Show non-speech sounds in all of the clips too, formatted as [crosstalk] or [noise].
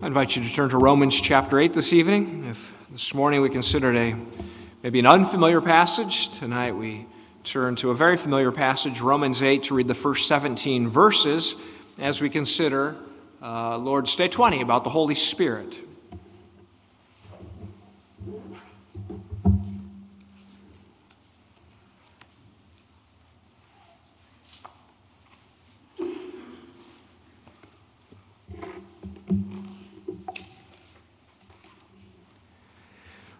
I invite you to turn to Romans chapter 8 this evening. If this morning we considered a maybe an unfamiliar passage, tonight we turn to a very familiar passage, Romans 8, to read the first 17 verses as we consider uh, Lord's Day 20 about the Holy Spirit.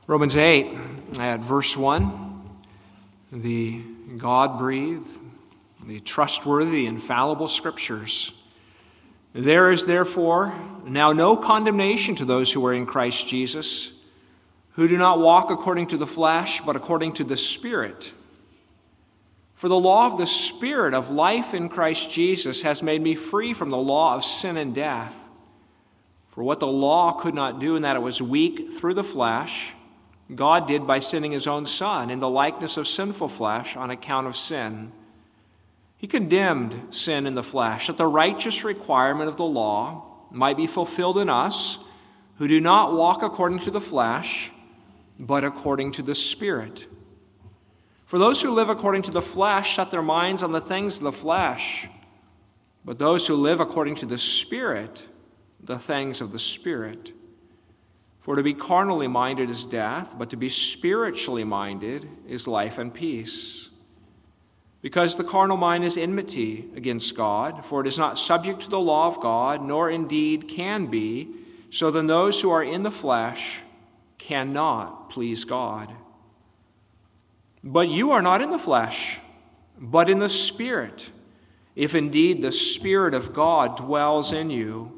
Romans 8, at verse 1, the God breathed, the trustworthy, infallible scriptures. There is therefore now no condemnation to those who are in Christ Jesus, who do not walk according to the flesh, but according to the Spirit. For the law of the Spirit of life in Christ Jesus has made me free from the law of sin and death. For what the law could not do, in that it was weak through the flesh, God did by sending his own Son in the likeness of sinful flesh on account of sin. He condemned sin in the flesh, that the righteous requirement of the law might be fulfilled in us who do not walk according to the flesh, but according to the Spirit. For those who live according to the flesh set their minds on the things of the flesh, but those who live according to the Spirit, the things of the Spirit. For to be carnally minded is death, but to be spiritually minded is life and peace. Because the carnal mind is enmity against God, for it is not subject to the law of God, nor indeed can be, so then those who are in the flesh cannot please God. But you are not in the flesh, but in the Spirit, if indeed the Spirit of God dwells in you.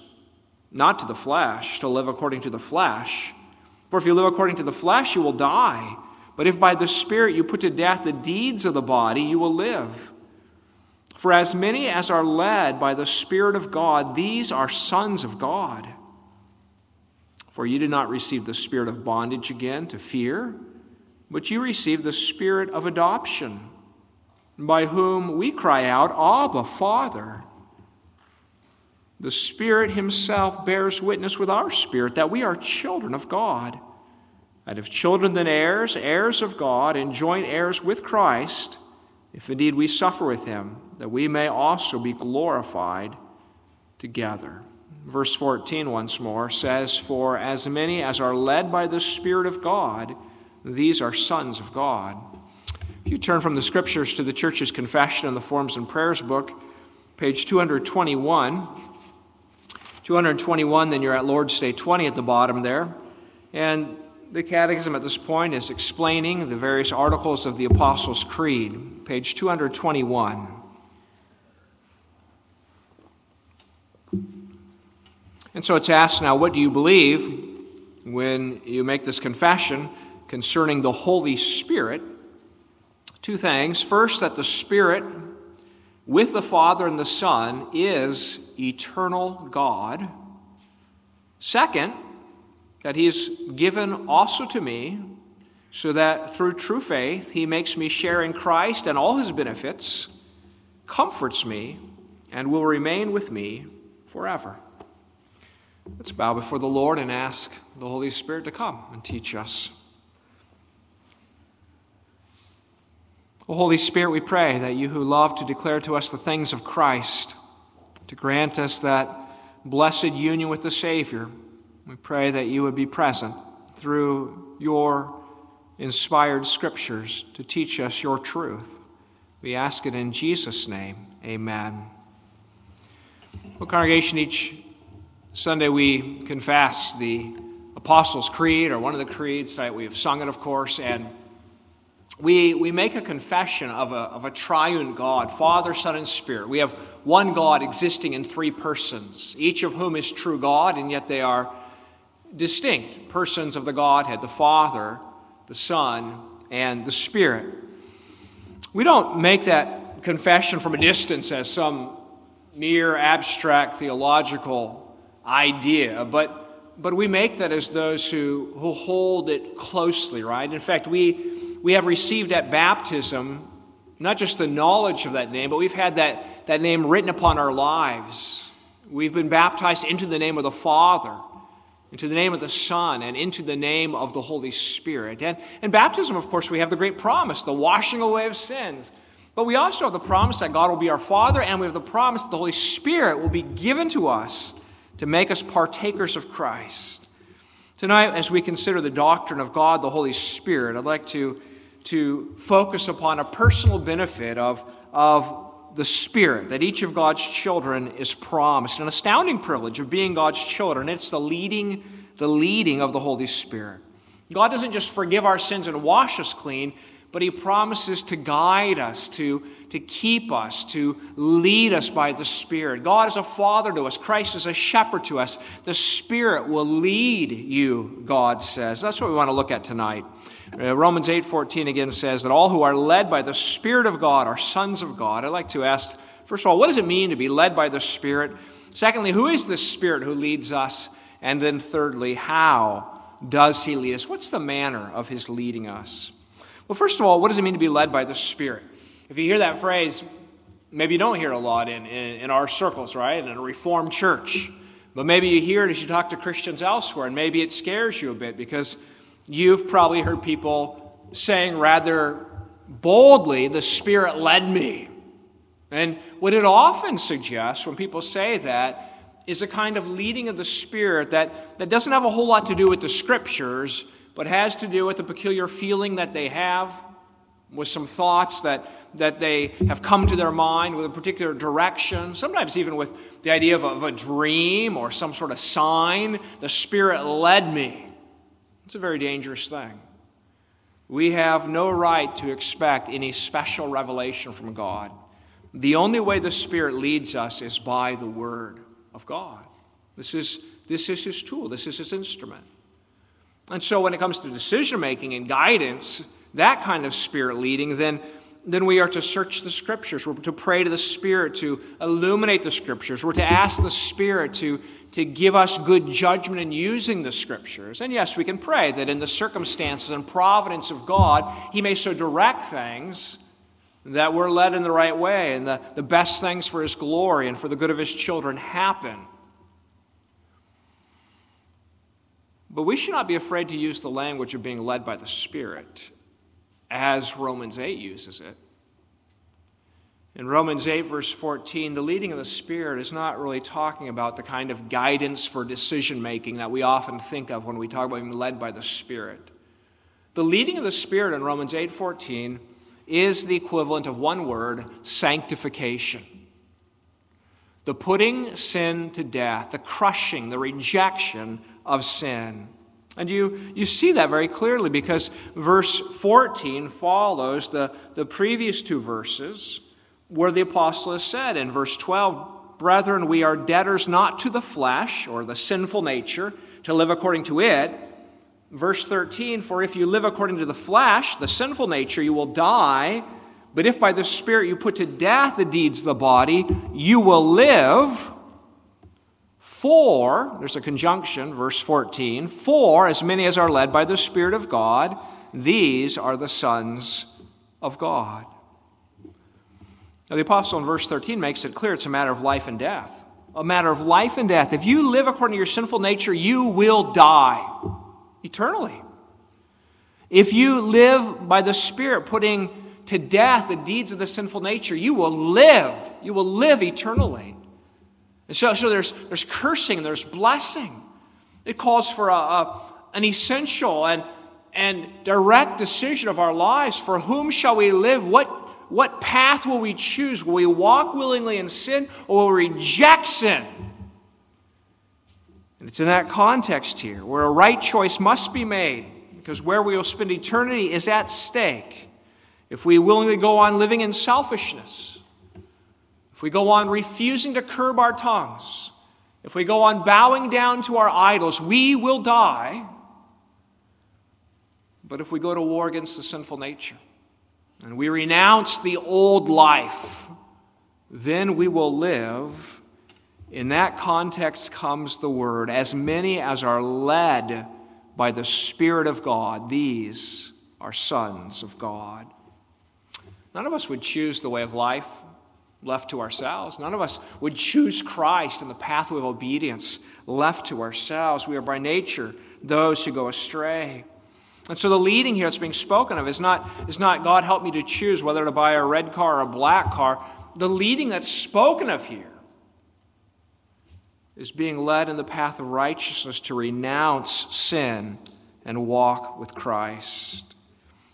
not to the flesh, to live according to the flesh. For if you live according to the flesh, you will die. But if by the Spirit you put to death the deeds of the body, you will live. For as many as are led by the Spirit of God, these are sons of God. For you did not receive the spirit of bondage again to fear, but you received the spirit of adoption, by whom we cry out, Abba, Father. The Spirit Himself bears witness with our spirit that we are children of God. And if children, then heirs, heirs of God, and joint heirs with Christ, if indeed we suffer with Him, that we may also be glorified together. Verse 14, once more, says, For as many as are led by the Spirit of God, these are sons of God. If you turn from the Scriptures to the Church's Confession in the Forms and Prayers book, page 221, 221, then you're at Lord's Day 20 at the bottom there. And the Catechism at this point is explaining the various articles of the Apostles' Creed, page 221. And so it's asked now, what do you believe when you make this confession concerning the Holy Spirit? Two things. First, that the Spirit with the Father and the Son is eternal God. Second, that He is given also to me, so that through true faith He makes me share in Christ and all His benefits, comforts me, and will remain with me forever. Let's bow before the Lord and ask the Holy Spirit to come and teach us. Holy Spirit, we pray that you who love to declare to us the things of Christ, to grant us that blessed union with the Savior, we pray that you would be present through your inspired scriptures to teach us your truth. We ask it in Jesus' name. Amen. Well, congregation, each Sunday we confess the Apostles' Creed or one of the creeds. Tonight we have sung it, of course, and we, we make a confession of a, of a triune God, Father, Son, and Spirit. We have one God existing in three persons, each of whom is true God, and yet they are distinct persons of the Godhead the Father, the Son, and the Spirit. We don't make that confession from a distance as some mere abstract theological idea, but, but we make that as those who, who hold it closely, right? In fact, we, we have received at baptism not just the knowledge of that name, but we've had that, that name written upon our lives. We've been baptized into the name of the Father, into the name of the Son, and into the name of the Holy Spirit. And in baptism, of course, we have the great promise, the washing away of sins. But we also have the promise that God will be our Father, and we have the promise that the Holy Spirit will be given to us to make us partakers of Christ. Tonight, as we consider the doctrine of God, the Holy Spirit, I'd like to to focus upon a personal benefit of, of the Spirit that each of God's children is promised. An astounding privilege of being God's children. It's the leading, the leading of the Holy Spirit. God doesn't just forgive our sins and wash us clean, but He promises to guide us, to, to keep us, to lead us by the Spirit. God is a father to us, Christ is a shepherd to us. The Spirit will lead you, God says. That's what we want to look at tonight. Uh, Romans 8:14 again says that all who are led by the Spirit of God are sons of God. I'd like to ask, first of all, what does it mean to be led by the Spirit? Secondly, who is the Spirit who leads us? And then thirdly, how does he lead us? What's the manner of his leading us? Well, first of all, what does it mean to be led by the Spirit? If you hear that phrase, maybe you don't hear a lot in, in, in our circles, right? In a Reformed church. But maybe you hear it as you talk to Christians elsewhere, and maybe it scares you a bit because You've probably heard people saying rather boldly, The Spirit led me. And what it often suggests when people say that is a kind of leading of the Spirit that, that doesn't have a whole lot to do with the Scriptures, but has to do with the peculiar feeling that they have, with some thoughts that, that they have come to their mind, with a particular direction, sometimes even with the idea of a, of a dream or some sort of sign. The Spirit led me. It's a very dangerous thing. We have no right to expect any special revelation from God. The only way the Spirit leads us is by the Word of God. This is, this is His tool, this is His instrument. And so, when it comes to decision making and guidance, that kind of Spirit leading, then then we are to search the scriptures. We're to pray to the Spirit to illuminate the scriptures. We're to ask the Spirit to to give us good judgment in using the scriptures. And yes, we can pray that in the circumstances and providence of God, He may so direct things that we're led in the right way and the, the best things for His glory and for the good of His children happen. But we should not be afraid to use the language of being led by the Spirit as Romans 8 uses it. In Romans 8, verse 14, the leading of the Spirit is not really talking about the kind of guidance for decision making that we often think of when we talk about being led by the Spirit. The leading of the Spirit in Romans 8, 14 is the equivalent of one word sanctification. The putting sin to death, the crushing, the rejection of sin. And you, you see that very clearly because verse 14 follows the, the previous two verses where the apostle has said in verse 12, Brethren, we are debtors not to the flesh or the sinful nature to live according to it. Verse 13, For if you live according to the flesh, the sinful nature, you will die. But if by the Spirit you put to death the deeds of the body, you will live. For, there's a conjunction, verse 14, for as many as are led by the Spirit of God, these are the sons of God. Now, the apostle in verse 13 makes it clear it's a matter of life and death. A matter of life and death. If you live according to your sinful nature, you will die eternally. If you live by the Spirit, putting to death the deeds of the sinful nature, you will live. You will live eternally. And so, so there's, there's cursing, there's blessing. It calls for a, a, an essential and, and direct decision of our lives. For whom shall we live? What what path will we choose? Will we walk willingly in sin or will we reject sin? And it's in that context here where a right choice must be made because where we will spend eternity is at stake. If we willingly go on living in selfishness, if we go on refusing to curb our tongues, if we go on bowing down to our idols, we will die. But if we go to war against the sinful nature and we renounce the old life, then we will live. In that context comes the word as many as are led by the Spirit of God, these are sons of God. None of us would choose the way of life left to ourselves. None of us would choose Christ in the pathway of obedience left to ourselves. We are by nature those who go astray. And so the leading here that's being spoken of is not, is not God help me to choose whether to buy a red car or a black car. The leading that's spoken of here is being led in the path of righteousness to renounce sin and walk with Christ.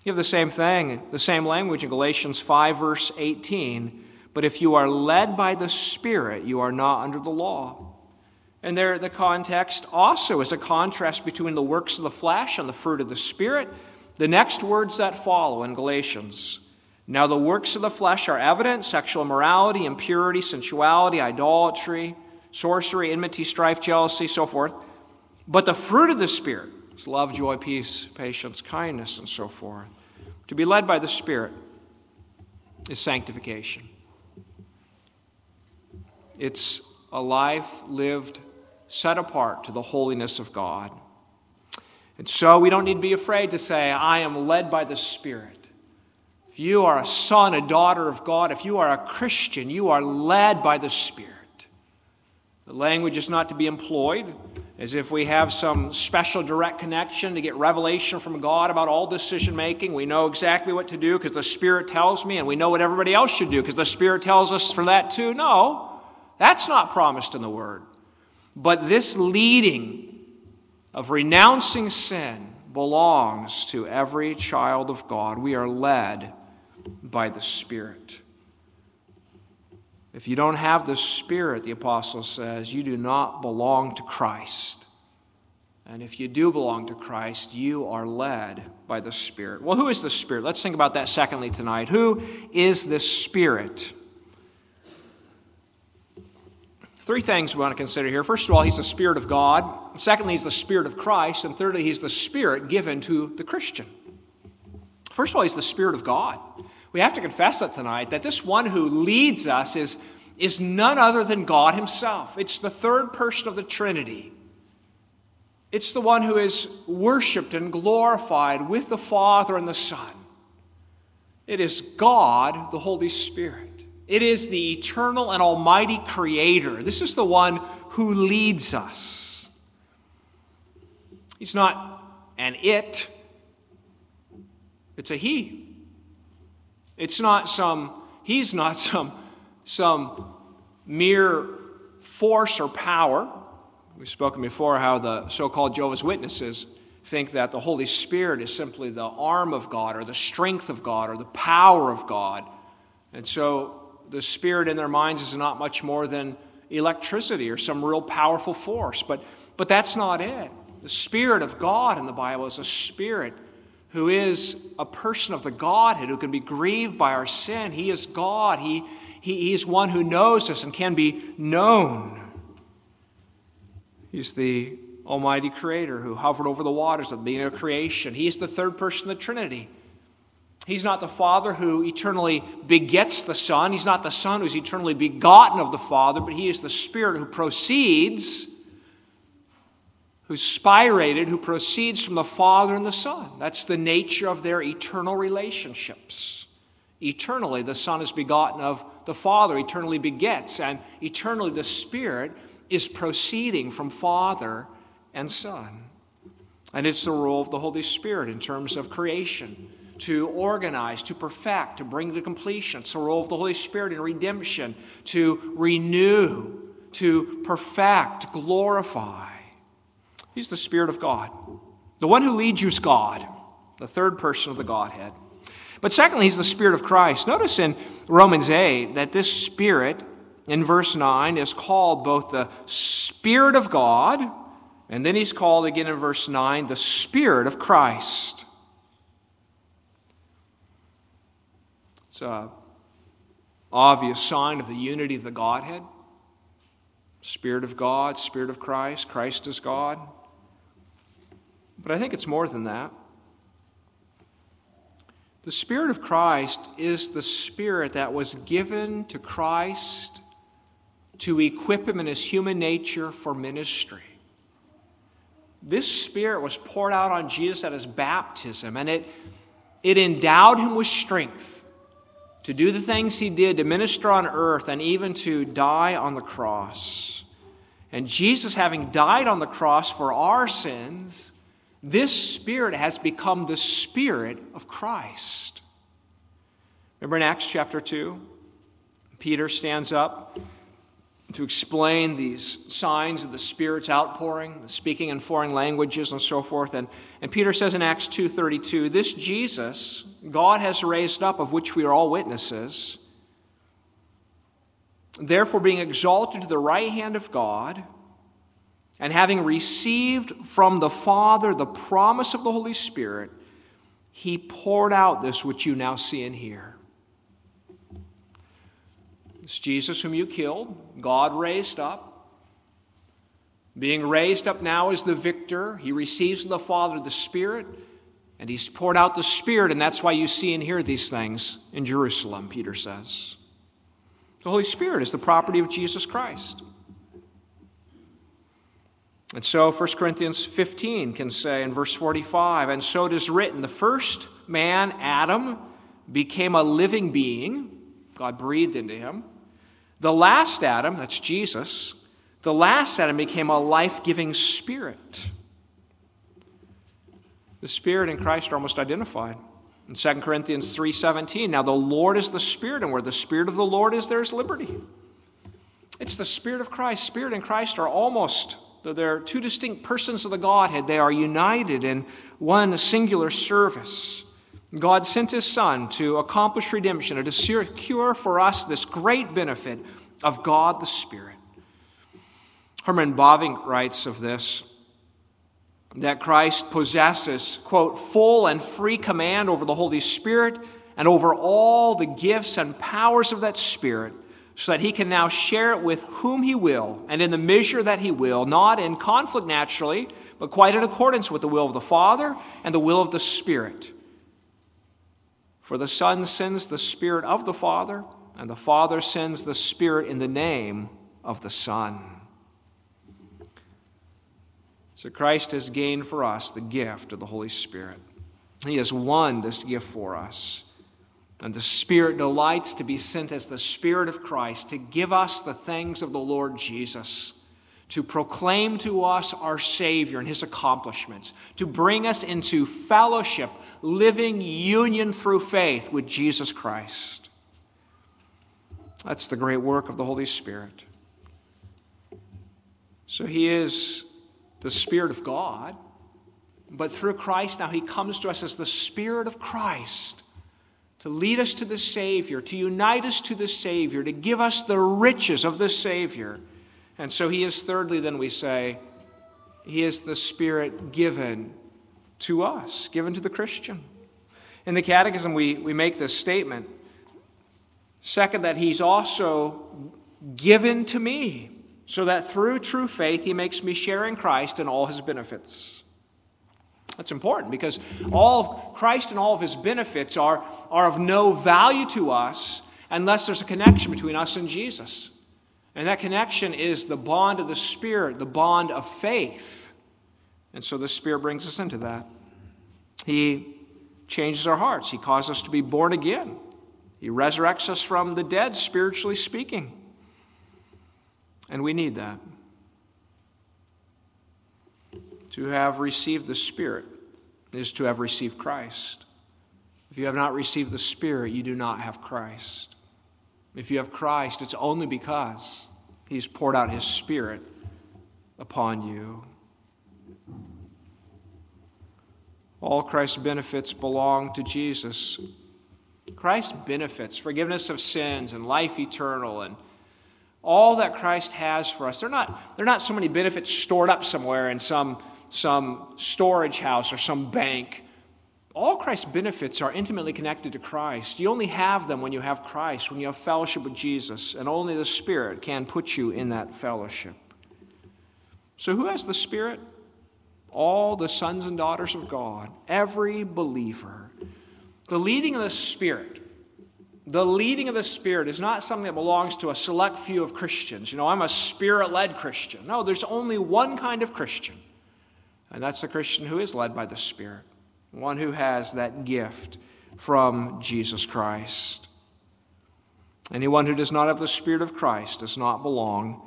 You have the same thing, the same language in Galatians 5, verse 18. But if you are led by the Spirit, you are not under the law. And there, the context also is a contrast between the works of the flesh and the fruit of the Spirit. The next words that follow in Galatians Now the works of the flesh are evident sexual immorality, impurity, sensuality, idolatry, sorcery, enmity, strife, jealousy, so forth. But the fruit of the Spirit is love, joy, peace, patience, kindness, and so forth. To be led by the Spirit is sanctification. It's a life lived set apart to the holiness of God. And so we don't need to be afraid to say, I am led by the Spirit. If you are a son, a daughter of God, if you are a Christian, you are led by the Spirit. The language is not to be employed as if we have some special direct connection to get revelation from God about all decision making. We know exactly what to do because the Spirit tells me, and we know what everybody else should do because the Spirit tells us for that too. No, that's not promised in the Word. But this leading of renouncing sin belongs to every child of God. We are led by the Spirit. If you don't have the Spirit, the apostle says, you do not belong to Christ. And if you do belong to Christ, you are led by the Spirit. Well, who is the Spirit? Let's think about that secondly tonight. Who is the Spirit? Three things we want to consider here. First of all, he's the Spirit of God. Secondly, he's the Spirit of Christ. And thirdly, he's the Spirit given to the Christian. First of all, he's the Spirit of God we have to confess that tonight that this one who leads us is, is none other than God Himself. It's the third person of the Trinity. It's the one who is worshiped and glorified with the Father and the Son. It is God, the Holy Spirit. It is the eternal and almighty Creator. This is the one who leads us. He's not an it, it's a He. It's not some, he's not [laughs] some, some mere force or power. We've spoken before how the so called Jehovah's Witnesses think that the Holy Spirit is simply the arm of God or the strength of God or the power of God. And so the Spirit in their minds is not much more than electricity or some real powerful force. But, but that's not it. The Spirit of God in the Bible is a spirit who is a person of the Godhead, who can be grieved by our sin. He is God. He, he, is one who knows us and can be known. He's the Almighty Creator who hovered over the waters of the of creation. He's the third person of the Trinity. He's not the Father who eternally begets the Son. He's not the Son who's eternally begotten of the Father, but He is the Spirit who proceeds who's spirated, who proceeds from the Father and the Son. That's the nature of their eternal relationships. Eternally, the Son is begotten of the Father, eternally begets, and eternally the Spirit is proceeding from Father and Son. And it's the role of the Holy Spirit in terms of creation to organize, to perfect, to bring to completion. It's the role of the Holy Spirit in redemption to renew, to perfect, glorify. He's the Spirit of God. The one who leads you is God, the third person of the Godhead. But secondly, he's the Spirit of Christ. Notice in Romans 8 that this Spirit, in verse 9, is called both the Spirit of God, and then he's called again in verse 9 the Spirit of Christ. It's an uh, obvious sign of the unity of the Godhead. Spirit of God, Spirit of Christ, Christ is God. But I think it's more than that. The Spirit of Christ is the Spirit that was given to Christ to equip him in his human nature for ministry. This Spirit was poured out on Jesus at his baptism, and it, it endowed him with strength to do the things he did, to minister on earth, and even to die on the cross. And Jesus, having died on the cross for our sins, this Spirit has become the Spirit of Christ. Remember in Acts chapter 2? Peter stands up to explain these signs of the Spirit's outpouring, speaking in foreign languages and so forth. And, and Peter says in Acts 2.32, This Jesus God has raised up, of which we are all witnesses, therefore being exalted to the right hand of God, and having received from the Father the promise of the Holy Spirit, he poured out this which you now see and hear. It's Jesus whom you killed, God raised up. Being raised up now as the victor, he receives from the Father the Spirit, and he's poured out the Spirit, and that's why you see and hear these things in Jerusalem, Peter says. The Holy Spirit is the property of Jesus Christ. And so 1 Corinthians 15 can say in verse 45, and so it is written, the first man, Adam, became a living being. God breathed into him. The last Adam, that's Jesus, the last Adam became a life giving spirit. The Spirit and Christ are almost identified. In 2 Corinthians 3:17, now the Lord is the Spirit, and where the Spirit of the Lord is, there's liberty. It's the Spirit of Christ. Spirit and Christ are almost, though they're two distinct persons of the Godhead, they are united in one singular service. God sent his Son to accomplish redemption to secure for us this great benefit of God the Spirit. Herman Bavinck writes of this that Christ possesses, quote, full and free command over the Holy Spirit and over all the gifts and powers of that Spirit, so that he can now share it with whom he will and in the measure that he will, not in conflict naturally, but quite in accordance with the will of the Father and the will of the Spirit. For the Son sends the Spirit of the Father, and the Father sends the Spirit in the name of the Son. So Christ has gained for us the gift of the Holy Spirit. He has won this gift for us. And the Spirit delights to be sent as the Spirit of Christ to give us the things of the Lord Jesus to proclaim to us our Savior and His accomplishments, to bring us into fellowship, living union through faith with Jesus Christ. That's the great work of the Holy Spirit. So He is the Spirit of God, but through Christ now He comes to us as the Spirit of Christ to lead us to the Savior, to unite us to the Savior, to give us the riches of the Savior and so he is, thirdly, then we say, he is the Spirit given to us, given to the Christian. In the Catechism, we, we make this statement. Second, that he's also given to me, so that through true faith he makes me share in Christ and all his benefits. That's important because all of Christ and all of his benefits are, are of no value to us unless there's a connection between us and Jesus. And that connection is the bond of the Spirit, the bond of faith. And so the Spirit brings us into that. He changes our hearts, He causes us to be born again, He resurrects us from the dead, spiritually speaking. And we need that. To have received the Spirit is to have received Christ. If you have not received the Spirit, you do not have Christ. If you have Christ, it's only because He's poured out His Spirit upon you. All Christ's benefits belong to Jesus. Christ's benefits, forgiveness of sins and life eternal, and all that Christ has for us, they're not, they're not so many benefits stored up somewhere in some, some storage house or some bank all Christ's benefits are intimately connected to Christ. You only have them when you have Christ, when you have fellowship with Jesus, and only the Spirit can put you in that fellowship. So, who has the Spirit? All the sons and daughters of God, every believer. The leading of the Spirit, the leading of the Spirit is not something that belongs to a select few of Christians. You know, I'm a spirit led Christian. No, there's only one kind of Christian, and that's the Christian who is led by the Spirit, one who has that gift from Jesus Christ. Anyone who does not have the Spirit of Christ does not belong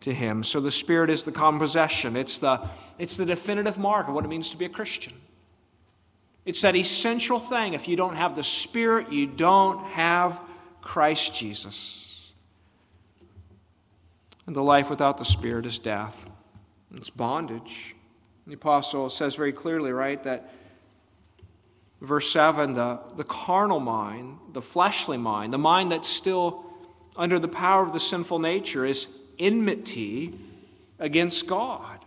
to him. So the Spirit is the common possession, it's the, it's the definitive mark of what it means to be a Christian. It's that essential thing. If you don't have the Spirit, you don't have Christ Jesus. And the life without the Spirit is death, it's bondage. The apostle says very clearly, right, that verse 7 the, the carnal mind, the fleshly mind, the mind that's still under the power of the sinful nature, is enmity against God.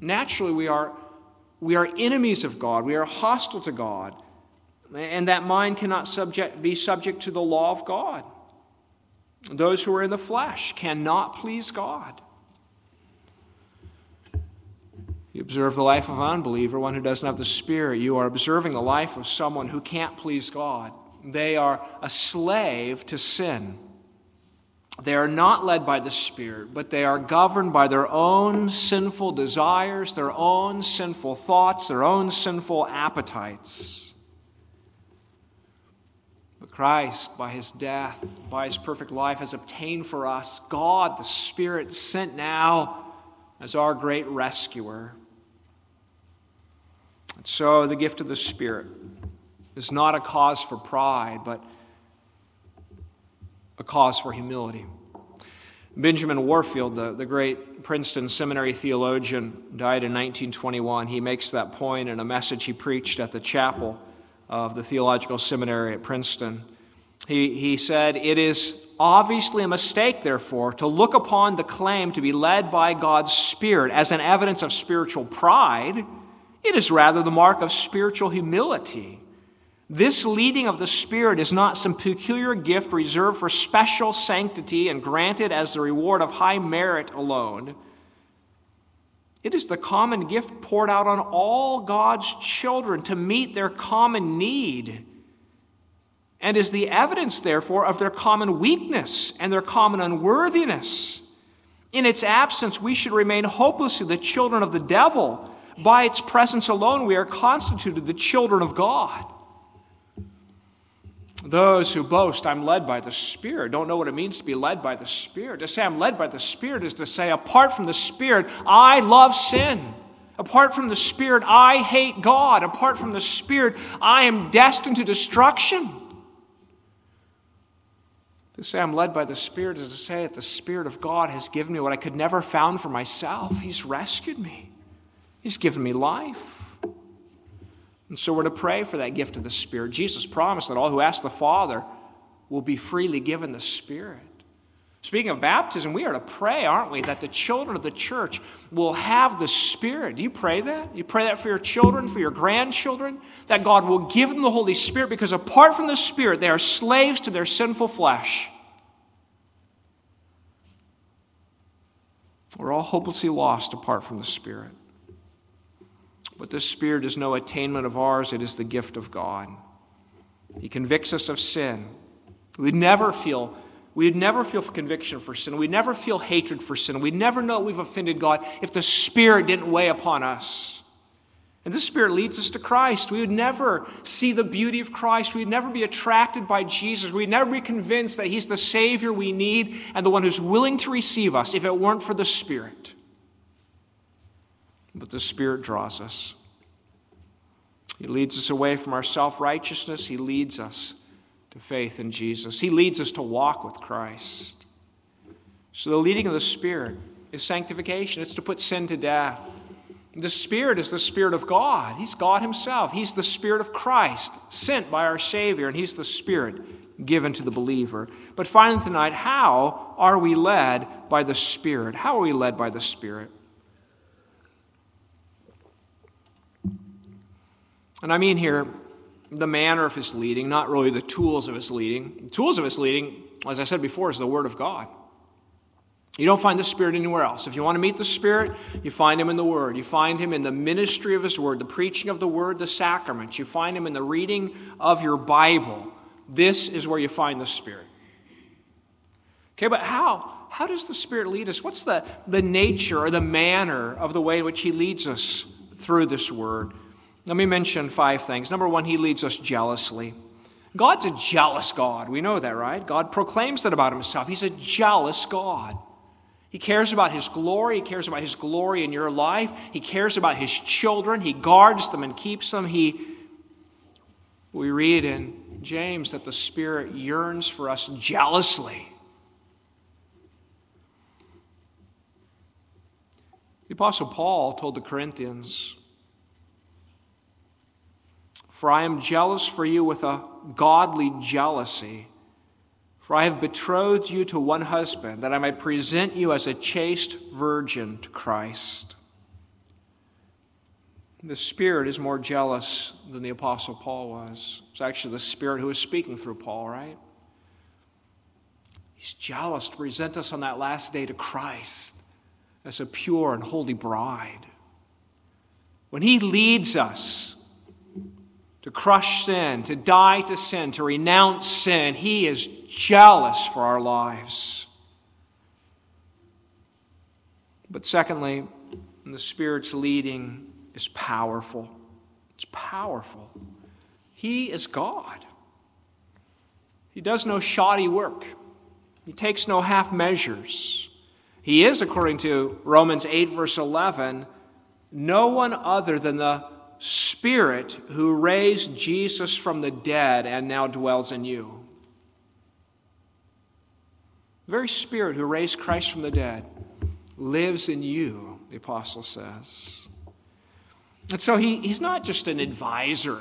Naturally, we are, we are enemies of God, we are hostile to God, and that mind cannot subject, be subject to the law of God. Those who are in the flesh cannot please God. You observe the life of an unbeliever, one who doesn't have the Spirit. You are observing the life of someone who can't please God. They are a slave to sin. They are not led by the Spirit, but they are governed by their own sinful desires, their own sinful thoughts, their own sinful appetites. But Christ, by his death, by his perfect life, has obtained for us God, the Spirit, sent now as our great rescuer. And so the gift of the Spirit is not a cause for pride, but a cause for humility. Benjamin Warfield, the, the great Princeton seminary theologian, died in 1921. He makes that point in a message he preached at the chapel of the theological seminary at Princeton. He, he said, It is obviously a mistake, therefore, to look upon the claim to be led by God's Spirit as an evidence of spiritual pride. It is rather the mark of spiritual humility. This leading of the Spirit is not some peculiar gift reserved for special sanctity and granted as the reward of high merit alone. It is the common gift poured out on all God's children to meet their common need, and is the evidence, therefore, of their common weakness and their common unworthiness. In its absence, we should remain hopelessly the children of the devil. By its presence alone, we are constituted the children of God. Those who boast, I'm led by the Spirit, don't know what it means to be led by the Spirit. To say I'm led by the Spirit is to say, apart from the Spirit, I love sin. Apart from the Spirit, I hate God. Apart from the Spirit, I am destined to destruction. To say I'm led by the Spirit is to say that the Spirit of God has given me what I could never found for myself. He's rescued me, He's given me life. And so we're to pray for that gift of the Spirit. Jesus promised that all who ask the Father will be freely given the Spirit. Speaking of baptism, we are to pray, aren't we, that the children of the church will have the Spirit. Do you pray that? You pray that for your children, for your grandchildren, that God will give them the Holy Spirit because apart from the Spirit, they are slaves to their sinful flesh. We're all hopelessly lost apart from the Spirit. But this Spirit is no attainment of ours, it is the gift of God. He convicts us of sin. We'd never feel We'd never feel conviction for sin. We'd never feel hatred for sin. We'd never know we've offended God if the Spirit didn't weigh upon us. And this Spirit leads us to Christ. We would never see the beauty of Christ. We'd never be attracted by Jesus. We'd never be convinced that He's the Savior we need and the one who's willing to receive us if it weren't for the Spirit. But the Spirit draws us. He leads us away from our self righteousness. He leads us to faith in Jesus. He leads us to walk with Christ. So, the leading of the Spirit is sanctification, it's to put sin to death. The Spirit is the Spirit of God. He's God Himself. He's the Spirit of Christ, sent by our Savior, and He's the Spirit given to the believer. But finally, tonight, how are we led by the Spirit? How are we led by the Spirit? And I mean here the manner of his leading, not really the tools of his leading. The tools of his leading, as I said before, is the Word of God. You don't find the Spirit anywhere else. If you want to meet the Spirit, you find Him in the Word. You find Him in the ministry of His Word, the preaching of the Word, the sacraments. You find Him in the reading of your Bible. This is where you find the Spirit. Okay, but how? How does the Spirit lead us? What's the, the nature or the manner of the way in which He leads us through this Word? Let me mention five things. Number one, He leads us jealously. God's a jealous God. We know that, right? God proclaims that about Himself. He's a jealous God. He cares about His glory. He cares about His glory in your life. He cares about His children. He guards them and keeps them. He, we read in James that the Spirit yearns for us jealously. The Apostle Paul told the Corinthians, For I am jealous for you with a godly jealousy for I have betrothed you to one husband, that I might present you as a chaste virgin to Christ. The Spirit is more jealous than the Apostle Paul was. It's actually the Spirit who is speaking through Paul, right? He's jealous to present us on that last day to Christ as a pure and holy bride. When He leads us to crush sin, to die to sin, to renounce sin. He is jealous for our lives. But secondly, the Spirit's leading is powerful. It's powerful. He is God. He does no shoddy work, He takes no half measures. He is, according to Romans 8, verse 11, no one other than the Spirit who raised Jesus from the dead and now dwells in you. The very Spirit who raised Christ from the dead lives in you, the apostle says. And so he, he's not just an advisor.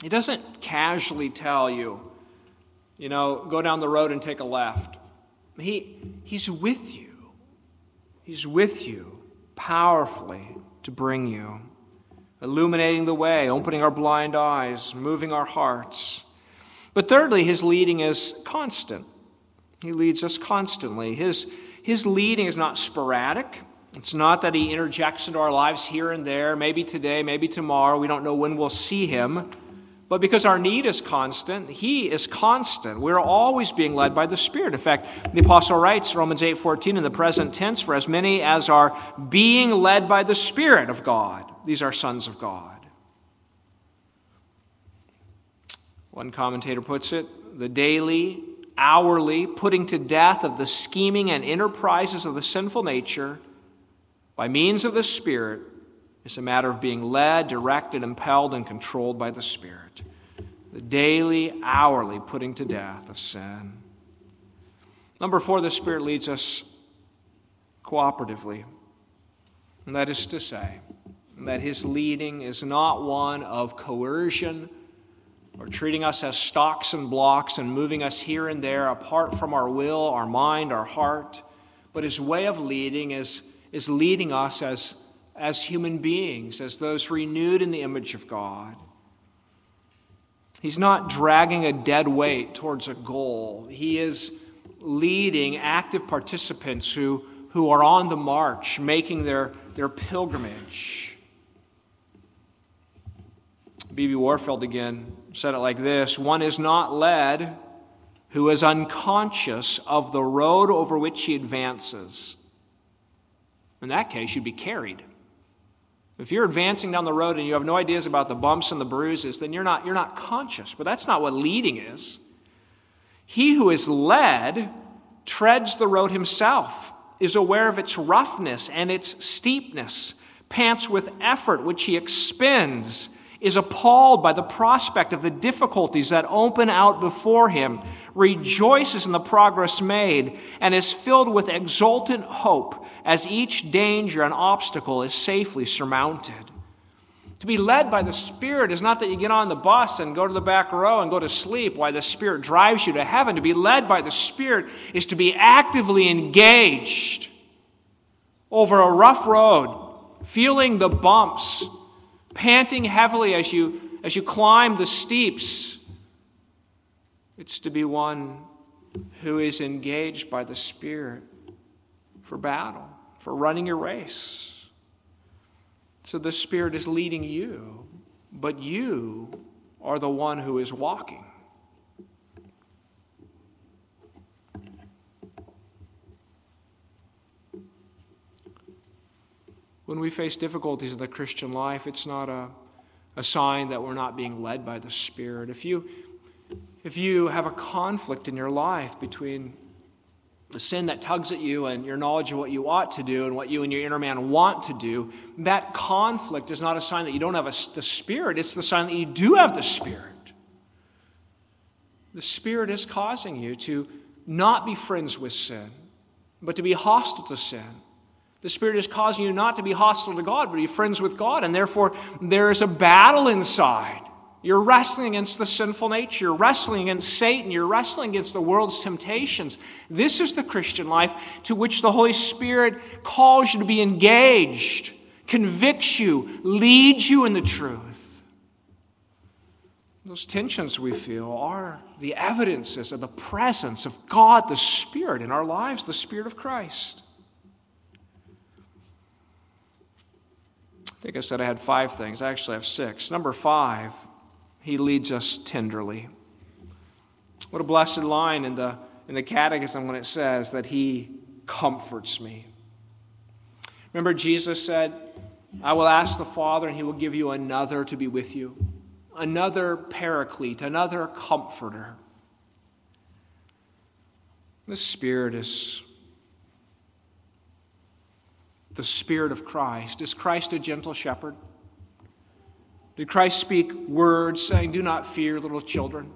He doesn't casually tell you, you know, go down the road and take a left. He, he's with you. He's with you powerfully to bring you illuminating the way, opening our blind eyes, moving our hearts. But thirdly, his leading is constant. He leads us constantly. His, his leading is not sporadic. It's not that he interjects into our lives here and there, maybe today, maybe tomorrow. We don't know when we'll see him. But because our need is constant, he is constant. We're always being led by the Spirit. In fact, the apostle writes, Romans 8:14 in the present tense, for as many as are being led by the Spirit of God, these are sons of God. One commentator puts it, the daily, hourly putting to death of the scheming and enterprises of the sinful nature by means of the Spirit is a matter of being led, directed, impelled, and controlled by the Spirit. The daily, hourly putting to death of sin. Number four, the Spirit leads us cooperatively. And that is to say, that His leading is not one of coercion or treating us as stocks and blocks and moving us here and there apart from our will, our mind, our heart. But His way of leading is, is leading us as as human beings, as those renewed in the image of God. He's not dragging a dead weight towards a goal. He is leading active participants who, who are on the march, making their, their pilgrimage. B.B. Warfield again said it like this One is not led who is unconscious of the road over which he advances. In that case, you'd be carried. If you're advancing down the road and you have no ideas about the bumps and the bruises, then you're not, you're not conscious. But that's not what leading is. He who is led treads the road himself, is aware of its roughness and its steepness, pants with effort which he expends, is appalled by the prospect of the difficulties that open out before him, rejoices in the progress made, and is filled with exultant hope as each danger and obstacle is safely surmounted. To be led by the Spirit is not that you get on the bus and go to the back row and go to sleep while the Spirit drives you to heaven. To be led by the Spirit is to be actively engaged over a rough road, feeling the bumps, panting heavily as you, as you climb the steeps. It's to be one who is engaged by the Spirit for battle, for running your race. So the Spirit is leading you, but you are the one who is walking. When we face difficulties in the Christian life, it's not a, a sign that we're not being led by the Spirit. If you, if you have a conflict in your life between the sin that tugs at you and your knowledge of what you ought to do and what you and your inner man want to do, that conflict is not a sign that you don't have a, the Spirit, it's the sign that you do have the Spirit. The Spirit is causing you to not be friends with sin, but to be hostile to sin the Spirit is causing you not to be hostile to God, but to be friends with God. And therefore, there is a battle inside. You're wrestling against the sinful nature. You're wrestling against Satan. You're wrestling against the world's temptations. This is the Christian life to which the Holy Spirit calls you to be engaged, convicts you, leads you in the truth. Those tensions we feel are the evidences of the presence of God, the Spirit, in our lives, the Spirit of Christ. I think I said I had five things. I actually have six. Number five, he leads us tenderly. What a blessed line in the, in the Catechism when it says that he comforts me. Remember, Jesus said, I will ask the Father, and he will give you another to be with you, another paraclete, another comforter. The Spirit is the Spirit of Christ. Is Christ a gentle shepherd? Did Christ speak words saying, Do not fear, little children,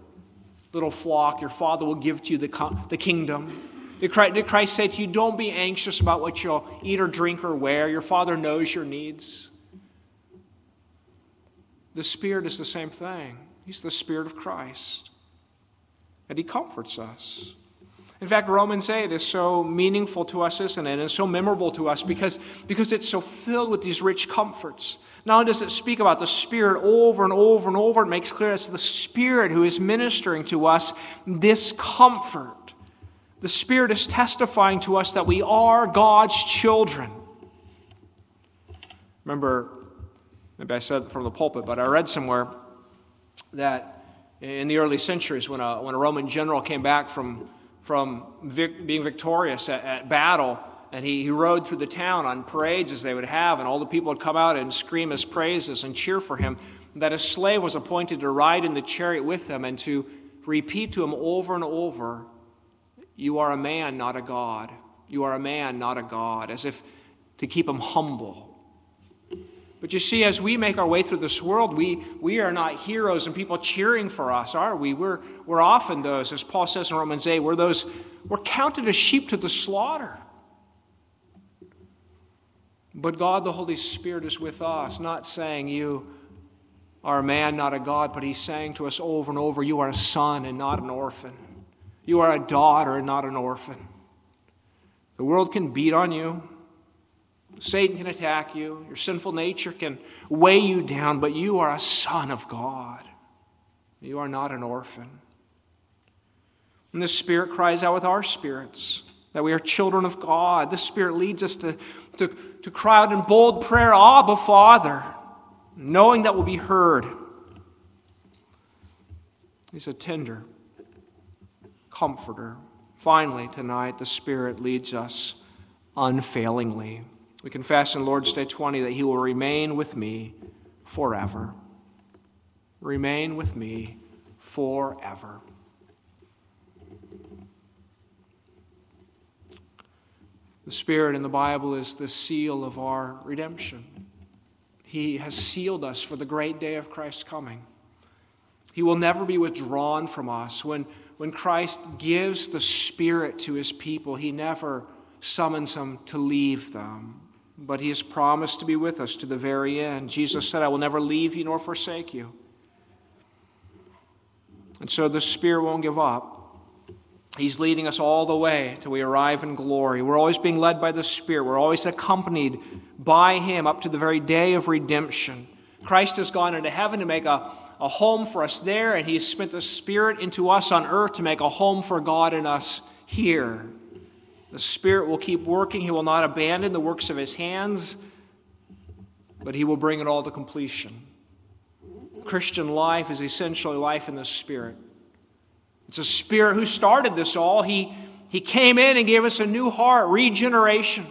little flock, your Father will give to you the, the kingdom? Did Christ, did Christ say to you, Don't be anxious about what you'll eat or drink or wear? Your Father knows your needs. The Spirit is the same thing. He's the Spirit of Christ. And He comforts us. In fact, Romans 8 is so meaningful to us, isn't it? And so memorable to us because, because it's so filled with these rich comforts. Not only does it speak about the Spirit over and over and over, it makes clear it's the Spirit who is ministering to us this comfort. The Spirit is testifying to us that we are God's children. Remember, maybe I said it from the pulpit, but I read somewhere that in the early centuries when a, when a Roman general came back from from vic- being victorious at, at battle. And he, he rode through the town on parades as they would have, and all the people would come out and scream his praises and cheer for him. That a slave was appointed to ride in the chariot with them and to repeat to him over and over, You are a man, not a God. You are a man, not a God, as if to keep him humble. But you see, as we make our way through this world, we, we are not heroes and people cheering for us, are we? We're, we're often those, as Paul says in Romans 8, we're those, we're counted as sheep to the slaughter. But God, the Holy Spirit, is with us, not saying you are a man, not a God, but He's saying to us over and over, you are a son and not an orphan. You are a daughter and not an orphan. The world can beat on you. Satan can attack you, your sinful nature can weigh you down, but you are a son of God. You are not an orphan. And the Spirit cries out with our spirits that we are children of God. The Spirit leads us to, to, to cry out in bold prayer, Abba, Father, knowing that we'll be heard. He's a tender comforter. Finally, tonight, the Spirit leads us unfailingly. We confess in Lord's Day 20 that He will remain with me forever. Remain with me forever. The Spirit in the Bible is the seal of our redemption. He has sealed us for the great day of Christ's coming. He will never be withdrawn from us. When, when Christ gives the Spirit to his people, he never summons them to leave them but he has promised to be with us to the very end. Jesus said, I will never leave you nor forsake you. And so the Spirit won't give up. He's leading us all the way till we arrive in glory. We're always being led by the Spirit. We're always accompanied by Him up to the very day of redemption. Christ has gone into heaven to make a, a home for us there, and He's spent the Spirit into us on earth to make a home for God in us here. The Spirit will keep working. He will not abandon the works of His hands, but He will bring it all to completion. Christian life is essentially life in the Spirit. It's a Spirit who started this all. He, he came in and gave us a new heart, regeneration.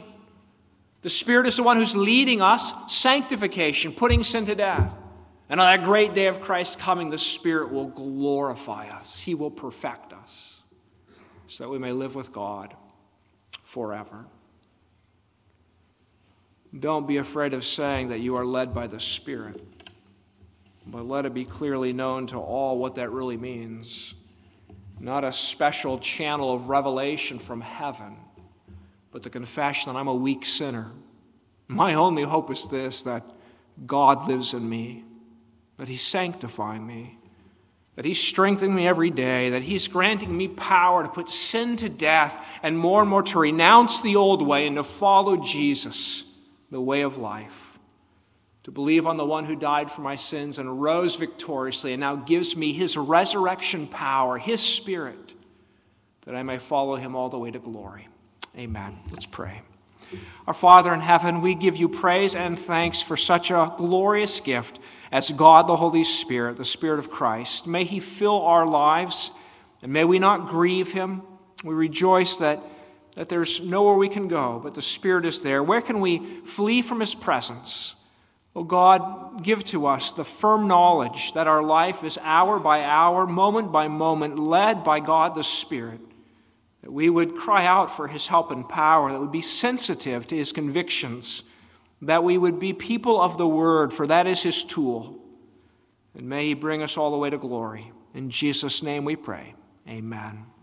The Spirit is the one who's leading us, sanctification, putting sin to death. And on that great day of Christ's coming, the Spirit will glorify us. He will perfect us so that we may live with God forever. Don't be afraid of saying that you are led by the Spirit, but let it be clearly known to all what that really means. Not a special channel of revelation from heaven, but the confession that I'm a weak sinner. My only hope is this that God lives in me that He's sanctifying me, that He's strengthening me every day, that He's granting me power to put sin to death, and more and more to renounce the old way and to follow Jesus, the way of life. To believe on the one who died for my sins and rose victoriously and now gives me his resurrection power, his spirit, that I may follow him all the way to glory. Amen. Let's pray. Our Father in heaven, we give you praise and thanks for such a glorious gift as God the Holy Spirit, the Spirit of Christ. May He fill our lives and may we not grieve Him. We rejoice that, that there's nowhere we can go, but the Spirit is there. Where can we flee from His presence? Oh God, give to us the firm knowledge that our life is hour by hour, moment by moment, led by God the Spirit. That we would cry out for His help and power, that would be sensitive to His convictions that we would be people of the word, for that is his tool. And may he bring us all the way to glory. In Jesus' name we pray. Amen.